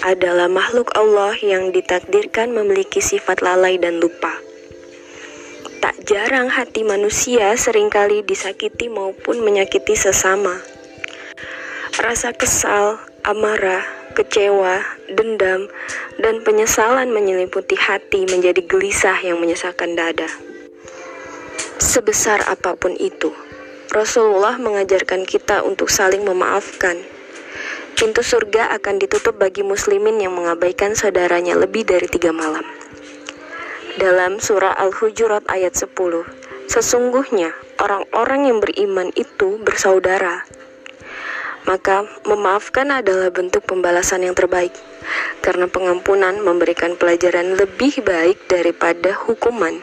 adalah makhluk Allah yang ditakdirkan memiliki sifat lalai dan lupa. Tak jarang hati manusia sering kali disakiti maupun menyakiti sesama. Rasa kesal, amarah, kecewa, dendam, dan penyesalan menyelimuti hati menjadi gelisah yang menyesakkan dada. Sebesar apa pun itu, Rasulullah mengajarkan kita untuk saling memaafkan. Pintu surga akan ditutup bagi muslimin yang mengabaikan saudaranya lebih dari tiga malam. Dalam surah Al-Hujurat ayat 10, sesungguhnya orang-orang yang beriman itu bersaudara. Maka memaafkan adalah bentuk pembalasan yang terbaik, karena pengampunan memberikan pelajaran lebih baik daripada hukuman.